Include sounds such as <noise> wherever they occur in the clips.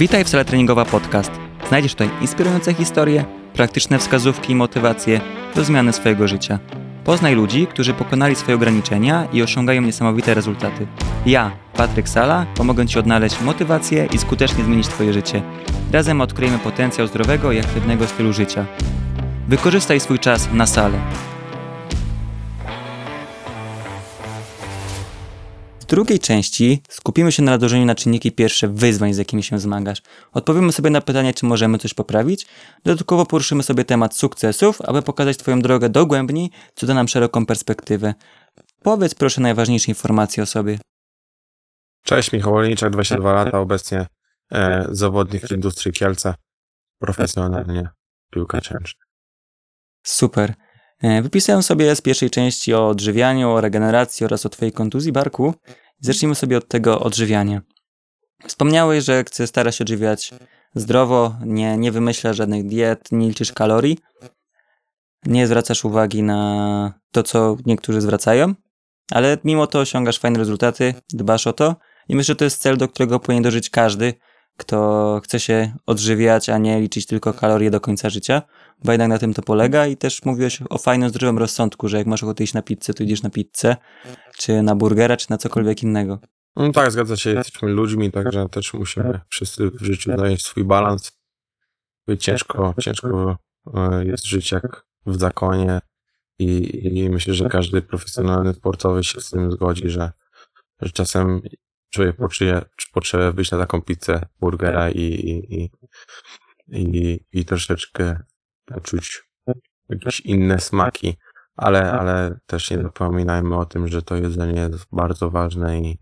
Witaj w Sala Treningowa Podcast. Znajdziesz tutaj inspirujące historie, praktyczne wskazówki i motywacje do zmiany swojego życia. Poznaj ludzi, którzy pokonali swoje ograniczenia i osiągają niesamowite rezultaty. Ja, Patryk Sala, pomogę Ci odnaleźć motywację i skutecznie zmienić Twoje życie. Razem odkryjemy potencjał zdrowego i aktywnego stylu życia. Wykorzystaj swój czas na salę. Drugiej części skupimy się na nałożeniu na czynniki pierwsze wyzwań, z jakimi się zmagasz. Odpowiemy sobie na pytanie, czy możemy coś poprawić. Dodatkowo poruszymy sobie temat sukcesów, aby pokazać Twoją drogę dogłębniej, co da nam szeroką perspektywę. Powiedz proszę najważniejsze informacje o sobie. Cześć, Michał Olniczak, 22 lata, obecnie e, zawodnik w industrii Kielce, profesjonalnie piłkarz ręczny. Super. E, Wypisałem sobie z pierwszej części o odżywianiu, o regeneracji oraz o Twojej kontuzji barku. Zacznijmy sobie od tego odżywiania. Wspomniałeś, że chcesz starać się odżywiać zdrowo, nie, nie wymyślasz żadnych diet, nie liczysz kalorii, nie zwracasz uwagi na to, co niektórzy zwracają, ale mimo to osiągasz fajne rezultaty, dbasz o to i myślę, że to jest cel, do którego powinien dożyć każdy, kto chce się odżywiać, a nie liczyć tylko kalorie do końca życia, bo jednak na tym to polega i też mówiłeś o fajnym, zdrowym rozsądku, że jak masz ochotę iść na pizzę, to idziesz na pizzę, czy na burgera, czy na cokolwiek innego. No tak, zgadza się, jesteśmy ludźmi, także też musimy wszyscy w życiu znaleźć swój balans. Ciężko, ciężko e, jest żyć jak w zakonie i, i myślę, że każdy profesjonalny sportowy się z tym zgodzi, że, że czasem człowiek poczuje potrzebę wyjść na taką pizzę, burgera i, i, i, i, i troszeczkę poczuć jakieś inne smaki, ale, ale też nie zapominajmy o tym, że to jedzenie jest bardzo ważne i,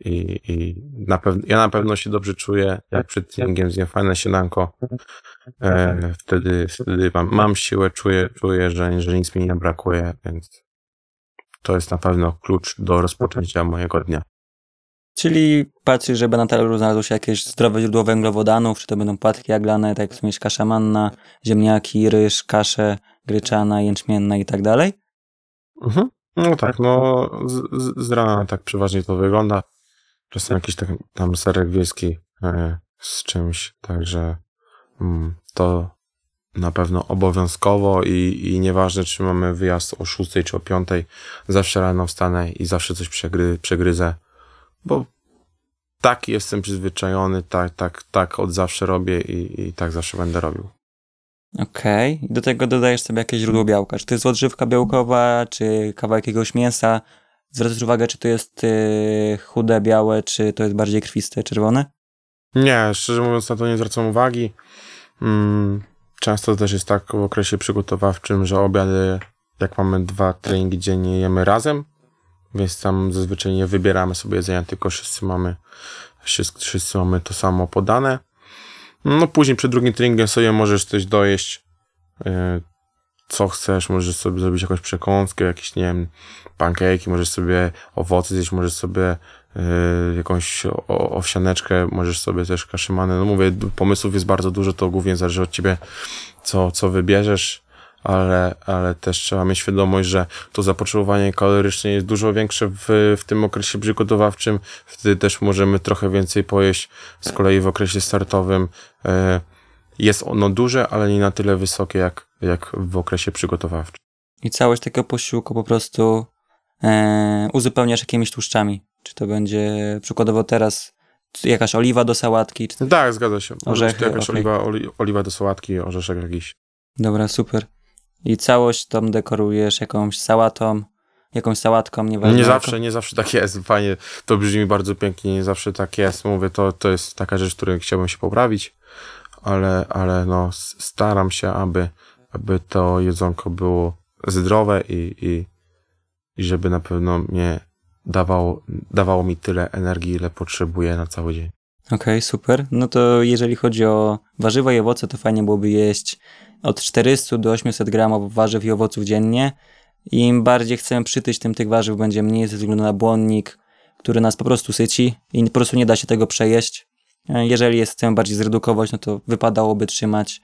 i, i na pewno, ja na pewno się dobrze czuję, jak przed treningiem zjem fajne śniadanko, e, wtedy, wtedy mam, mam siłę, czuję, czuję że, że nic mi nie brakuje, więc to jest na pewno klucz do rozpoczęcia mojego dnia. Czyli patrzysz, żeby na talerzu znalazło się jakieś zdrowe źródło węglowodanów, czy to będą płatki jaglane, tak jak wspomniałeś, kasza manna, ziemniaki, ryż, kasze gryczana, jęczmienna i tak dalej? Mhm. No tak, no z, z, z rana tak przeważnie to wygląda. Czasem jakiś tak, tam serek wiejski e, z czymś, także mm, to na pewno obowiązkowo i, i nieważne, czy mamy wyjazd o 6 czy o 5, zawsze rano wstanę i zawsze coś przegry, przegryzę, bo tak jestem przyzwyczajony, tak, tak, tak od zawsze robię i, i tak zawsze będę robił. Okej. Do tego dodajesz sobie jakieś źródło białka. Czy to jest odżywka białkowa, czy kawałek jakiegoś mięsa? Zwracasz uwagę, czy to jest y, chude, białe, czy to jest bardziej krwiste, czerwone? Nie, szczerze mówiąc na to nie zwracam uwagi. Mm, często też jest tak w okresie przygotowawczym, że obiady, jak mamy dwa treningi dziennie, jemy razem, więc tam zazwyczaj nie wybieramy sobie jedzenia, tylko wszyscy mamy, wszyscy, wszyscy mamy to samo podane. No później przed drugim treningiem sobie możesz coś dojeść, yy, co chcesz, możesz sobie zrobić jakąś przekąskę, jakieś, nie wiem, pankejki, możesz sobie owoce zjeść, możesz sobie yy, jakąś owsianeczkę, możesz sobie też kaszymanę. No mówię, pomysłów jest bardzo dużo, to głównie zależy od ciebie, co, co wybierzesz, ale, ale też trzeba mieć świadomość, że to zapotrzebowanie kaloryczne jest dużo większe w, w tym okresie przygotowawczym. Wtedy też możemy trochę więcej pojeść. Z kolei w okresie startowym yy, jest ono duże, ale nie na tyle wysokie jak, jak w okresie przygotowawczym. I całość takiego posiłku po prostu e, uzupełniasz jakimiś tłuszczami. Czy to będzie przykładowo teraz jakaś oliwa do sałatki? Czy... Tak, zgadza się. Może jakaś okej. oliwa, oli, oliwa do sałatki, orzeszek jakiś. Dobra, super. I całość tam dekorujesz jakąś sałatą, jakąś sałatką, nieważne. Nie zawsze, nie zawsze tak jest. Fajnie, to brzmi bardzo pięknie, nie zawsze tak jest. Mówię, to, to jest taka rzecz, której chciałbym się poprawić, ale, ale no, staram się, aby, aby to jedzonko było zdrowe i, i, i żeby na pewno mnie dawało, dawało mi tyle energii, ile potrzebuję na cały dzień. Okej, super. No to jeżeli chodzi o warzywa i owoce, to fajnie byłoby jeść od 400 do 800 gramów warzyw i owoców dziennie. Im bardziej chcemy przytyć, tym tych warzyw będzie mniej ze względu na błonnik, który nas po prostu syci i po prostu nie da się tego przejeść. E, Jeżeli jest, chcemy bardziej zredukować, no to wypadałoby trzymać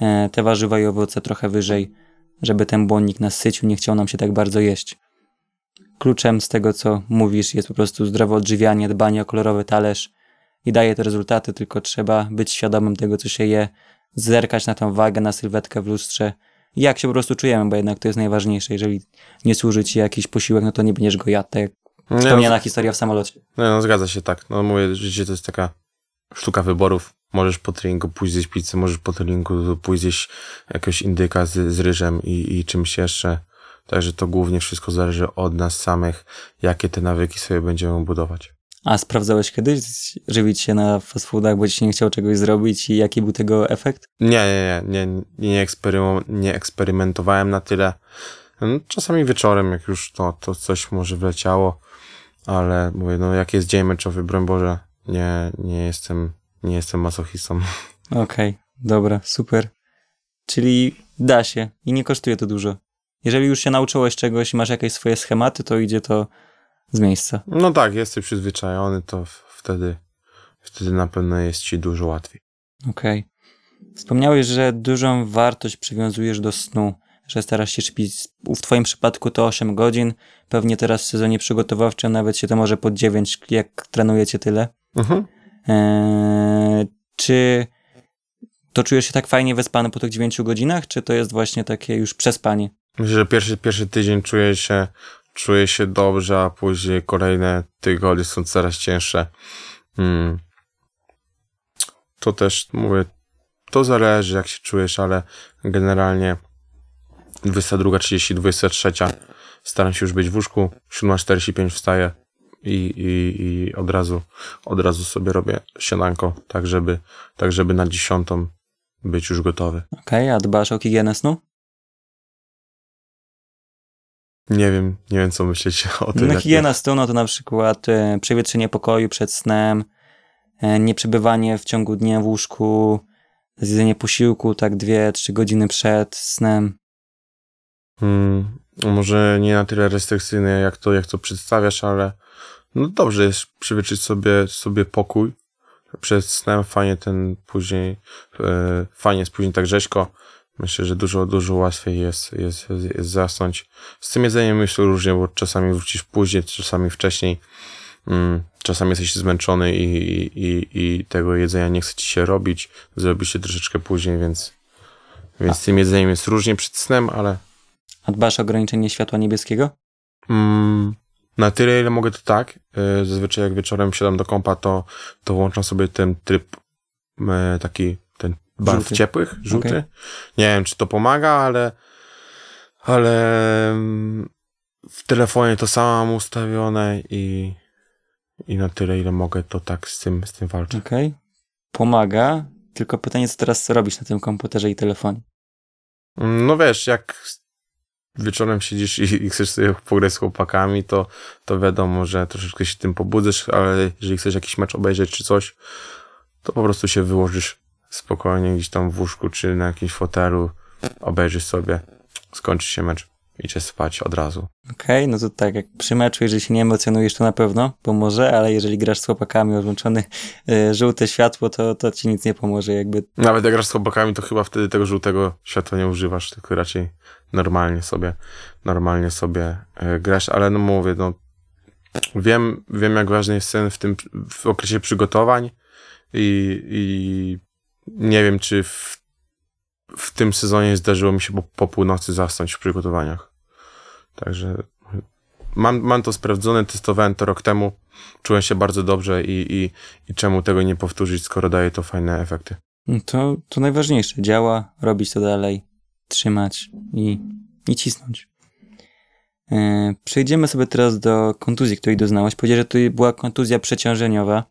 e, te warzywa i owoce trochę wyżej, żeby ten błonnik nas sycił, nie chciał nam się tak bardzo jeść. Kluczem z tego, co mówisz, jest po prostu zdrowe odżywianie, dbanie o kolorowy talerz, i daje te rezultaty, tylko trzeba być świadomym tego, co się je, zerkać na tą wagę, na sylwetkę w lustrze i jak się po prostu czujemy, bo jednak to jest najważniejsze. Jeżeli nie służy ci jakiś posiłek, no to nie będziesz go jadł, tak jak Nie, wspomniana no, historia w samolocie. no, no, zgadza się, tak. No mówię, życie to jest taka sztuka wyborów. Możesz po treningu pójść zjeść pizzę, możesz po treningu pójść zjeść jakiegoś indyka z, z ryżem i, i czymś jeszcze. Także to głównie wszystko zależy od nas samych, jakie te nawyki sobie będziemy budować. A sprawdzałeś kiedyś żywić się na fast foodach, bo ci nie chciał czegoś zrobić i jaki był tego efekt? Nie, nie, nie, nie, nie, eksperymo- nie eksperymentowałem na tyle. No, Czasami wieczorem, jak już to, to coś może wleciało, ale mówię, no jak jest dzień meczowy, broń Boże, nie, nie jestem, nie jestem masochistą. <laughs> Okej, dobra, super. Czyli da się i nie kosztuje to dużo. Jeżeli już się nauczyłeś czegoś i masz jakieś swoje schematy, to idzie to z miejsca. No tak, jesteś przyzwyczajony, to wtedy, wtedy na pewno jest ci dużo łatwiej. Okej. Wspomniałeś, że dużą wartość przywiązujesz do snu, że starasz się śpić, w twoim przypadku to 8 godzin, pewnie teraz w sezonie przygotowawczym nawet się to może pod 9, jak trenujecie tyle. Mhm. Eee, czy to czujesz się tak fajnie wyspany po tych 9 godzinach, czy to jest właśnie takie już przespanie? Myślę, że pierwszy, pierwszy tydzień czuję się, czuję się dobrze, a później kolejne tygodnie są coraz cięższe. Hmm. To też, mówię, to zależy jak się czujesz, ale generalnie 22.30, 23 staram się już być w łóżku, 7.45 wstaję i, i, i od razu, od razu sobie robię śniadanko, tak żeby, tak żeby na dziesiątą być już gotowy. Okej, a dbasz o higienę snu? Nie wiem, nie wiem co myśleć <laughs> o tym. No, higiena snu to na przykład e, przewietrzenie pokoju przed snem, e, nieprzebywanie w ciągu dnia w łóżku, zjedzenie posiłku tak 2-3 godziny przed snem. Hmm, może nie na tyle restrykcyjne, jak to, jak to przedstawiasz, ale no dobrze jest przywieczyć sobie, sobie pokój przed snem, fajnie ten później, e, fajnie jest później tak rzeźko. Myślę, że dużo, dużo łatwiej jest, jest, jest, zasnąć. Z tym jedzeniem myślę różnie, bo czasami wrócisz później, czasami wcześniej. Mm, czasami jesteś zmęczony i, i, i, tego jedzenia nie chce ci się robić. Zrobi się troszeczkę później, więc, więc z tym jedzeniem jest różnie przed snem, ale A dbasz o ograniczenie światła niebieskiego? Mm, na tyle, ile mogę, to tak. E, Zazwyczaj jak wieczorem siadam do kompa, to, to włączam sobie ten tryb e, taki, barw Żółty. ciepłych, żółty. Okej. Nie wiem, czy to pomaga, ale ale mm, w telefonie to samo mam ustawione i, i na tyle, ile mogę, to tak z tym, z tym walczę. Okej. Pomaga, tylko pytanie, co teraz robisz na tym komputerze i telefonie? No wiesz, jak wieczorem siedzisz i, i chcesz sobie pograć z chłopakami, to, to wiadomo, że troszeczkę się tym pobudzysz, ale jeżeli chcesz jakiś mecz obejrzeć czy coś, to po prostu się wyłożysz spokojnie gdzieś tam w łóżku czy na jakimś fotelu, obejrzysz sobie, skończy się mecz, idziesz spać od razu. Okej, no to tak, jak przy meczu, jeżeli się nie emocjonujesz, to na pewno pomoże, ale jeżeli grasz z chłopakami, odłączone y, żółte światło, to, to ci nic nie pomoże, jakby. Nawet jak grasz z chłopakami, to chyba wtedy tego żółtego światła nie używasz, tylko raczej normalnie sobie, normalnie sobie e, grasz, ale no mówię, no wiem, wiem jak ważny jest sen w tym, w okresie przygotowań i, i nie wiem, czy w, w tym sezonie zdarzyło mi się po, po północy zasnąć w przygotowaniach. Także mam, mam to sprawdzone, testowałem to rok temu, czułem się bardzo dobrze i, i, i czemu tego nie powtórzyć, skoro daje to fajne efekty. No To, to najważniejsze. Działa, robić to dalej, trzymać i, i cisnąć. E, przejdziemy sobie teraz do kontuzji, której doznałeś. Powiedziałeś, że to była kontuzja przeciążeniowa,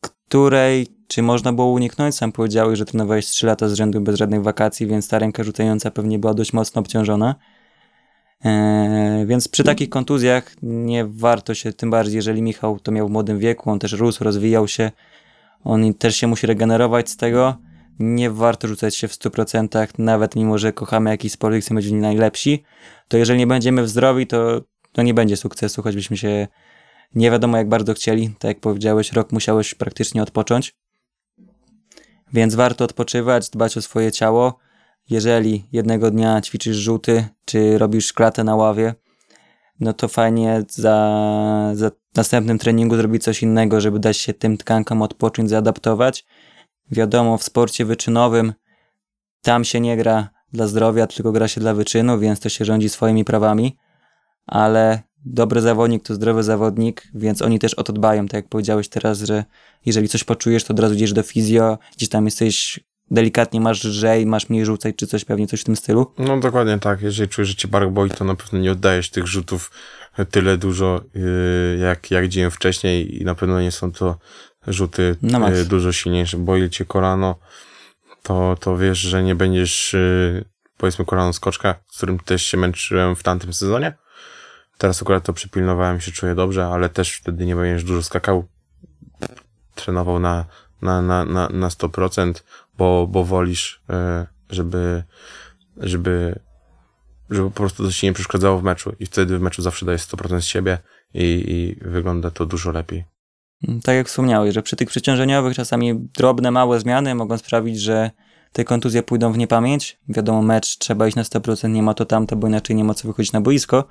której czy można było uniknąć? Sam powiedziałeś, że trenowałeś 3 lata z rzędu bez żadnych wakacji, więc ta ręka rzucająca pewnie była dość mocno obciążona. E, więc przy takich kontuzjach nie warto się, tym bardziej jeżeli Michał to miał w młodym wieku, on też rósł, rozwijał się, on też się musi regenerować z tego. Nie warto rzucać się w 100%, nawet mimo, że kochamy jakiś sport i chcemy być najlepsi, to jeżeli nie będziemy w zdrowi, to, to nie będzie sukcesu, choćbyśmy się nie wiadomo jak bardzo chcieli. Tak jak powiedziałeś, rok musiałeś praktycznie odpocząć. Więc warto odpoczywać, dbać o swoje ciało. Jeżeli jednego dnia ćwiczysz rzuty, czy robisz klatę na ławie, no to fajnie za, za następnym treningu zrobić coś innego, żeby dać się tym tkankom odpocząć, zaadaptować. Wiadomo, w sporcie wyczynowym tam się nie gra dla zdrowia, tylko gra się dla wyczynu, więc to się rządzi swoimi prawami, ale dobry zawodnik to zdrowy zawodnik, więc oni też o to dbają, tak jak powiedziałeś teraz, że jeżeli coś poczujesz, to od razu idziesz do fizjo, gdzieś tam jesteś delikatnie masz lżej, masz mniej rzucać, czy coś pewnie, coś w tym stylu. No dokładnie tak. Jeżeli czujesz, że cię bark boi, to na pewno nie oddajesz tych rzutów tyle dużo, yy, jak, jak dzień wcześniej i na pewno nie są to rzuty No yy, dużo silniejsze. Boi cię kolano, to, to wiesz, że nie będziesz, yy, powiedzmy kolano skoczka, z którym też się męczyłem w tamtym sezonie. Teraz akurat to przypilnowałem, się czuję dobrze, ale też wtedy nie będziesz dużo skakał. Trenował na, na, na, na, na 100%, bo, bo wolisz, yy, żeby, żeby, żeby po prostu to ci nie przeszkadzało w meczu i wtedy w meczu zawsze dajesz 100% z siebie i, i wygląda to dużo lepiej. Tak jak wspomniałeś, że przy tych przeciążeniowych czasami drobne, małe zmiany mogą sprawić, że te kontuzje pójdą w niepamięć. Wiadomo, mecz trzeba iść na 100%, nie ma to tamto, bo inaczej nie ma co wychodzić na boisko,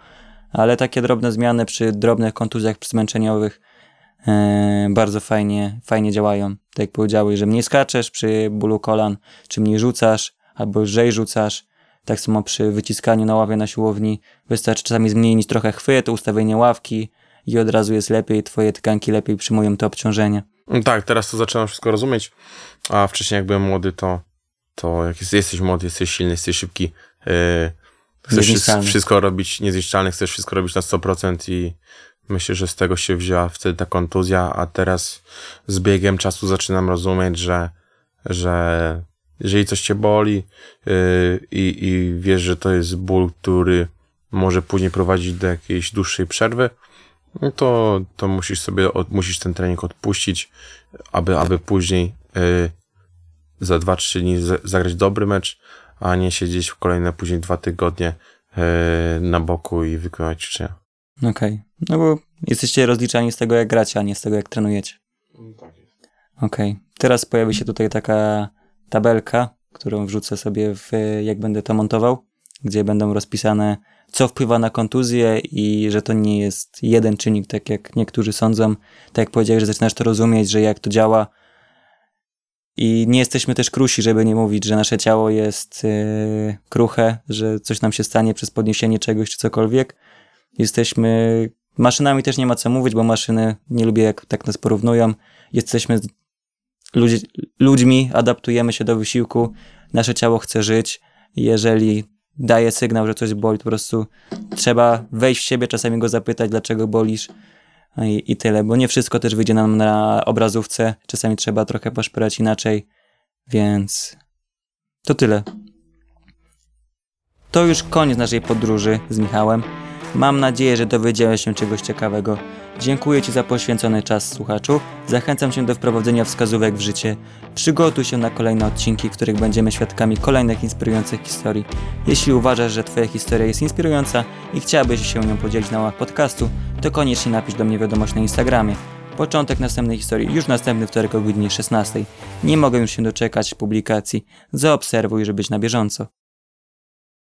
ale takie drobne zmiany przy drobnych kontuzjach zmęczeniowych e, bardzo fajnie, fajnie działają. Tak jak powiedziałeś, że mniej skaczesz przy bólu kolan, czy mniej rzucasz, albo lżej rzucasz. Tak samo przy wyciskaniu na ławie na siłowni wystarczy czasami zmienić trochę chwyt, ustawienie ławki i od razu jest lepiej, twoje tkanki lepiej przyjmują to obciążenie. No Tak, teraz to zaczynam wszystko rozumieć, a wcześniej jak byłem młody, to, to jak jest, jesteś młody, jesteś silny, jesteś szybki, yy, chcesz wszystko, robić niezniszczalny, chcesz wszystko robić na 100% i myślę, że z tego się wzięła wtedy ta kontuzja, a teraz z biegiem czasu zaczynam rozumieć, że, że jeżeli coś cię boli yy, i, i wiesz, że to jest ból, który może później prowadzić do jakiejś dłuższej przerwy, no to, to musisz sobie, od, musisz ten trening odpuścić, aby, aby później y, za 2-3 dni zagrać dobry mecz, a nie siedzieć w kolejne później dwa tygodnie y, na boku i wykonywać ćwiczenia. Okej. No bo jesteście rozliczani z tego, jak gracie, a nie z tego, jak trenujecie. Okej. Teraz pojawi się tutaj taka tabelka, którą wrzucę sobie, w, jak będę to montował, gdzie będą rozpisane, co wpływa na kontuzję i że to nie jest jeden czynnik, tak jak niektórzy sądzą. Tak jak powiedziałeś, że zaczynasz to rozumieć, że jak to działa. I nie jesteśmy też krusi, żeby nie mówić, że nasze ciało jest yy, kruche, że coś nam się stanie przez podniesienie czegoś czy cokolwiek. Jesteśmy maszynami też nie ma co mówić, bo maszyny nie lubię jak tak nas porównują. Jesteśmy ludzi, ludźmi, adaptujemy się do wysiłku, nasze ciało chce żyć. Jeżeli daje sygnał, że coś boli, to po prostu trzeba wejść w siebie, czasami go zapytać, dlaczego bolisz i, i tyle, bo nie wszystko też wyjdzie nam na obrazówce, czasami trzeba trochę poszperać inaczej, więc to tyle. To już koniec naszej podróży z Michałem. Mam nadzieję, że dowiedziałeś się czegoś ciekawego. Dziękuję Ci za poświęcony czas, słuchaczu. Zachęcam Cię do wprowadzenia wskazówek w życie. Przygotuj się na kolejne odcinki, w których będziemy świadkami kolejnych inspirujących historii. Jeśli uważasz, że Twoja historia jest inspirująca i chciałbyś się nią podzielić na łamach podcastu, to koniecznie napisz do mnie wiadomość na Instagramie. Początek następnej historii już następny wtorek o godzinie 16. Nie mogę już się doczekać publikacji. Zaobserwuj, żeby być na bieżąco.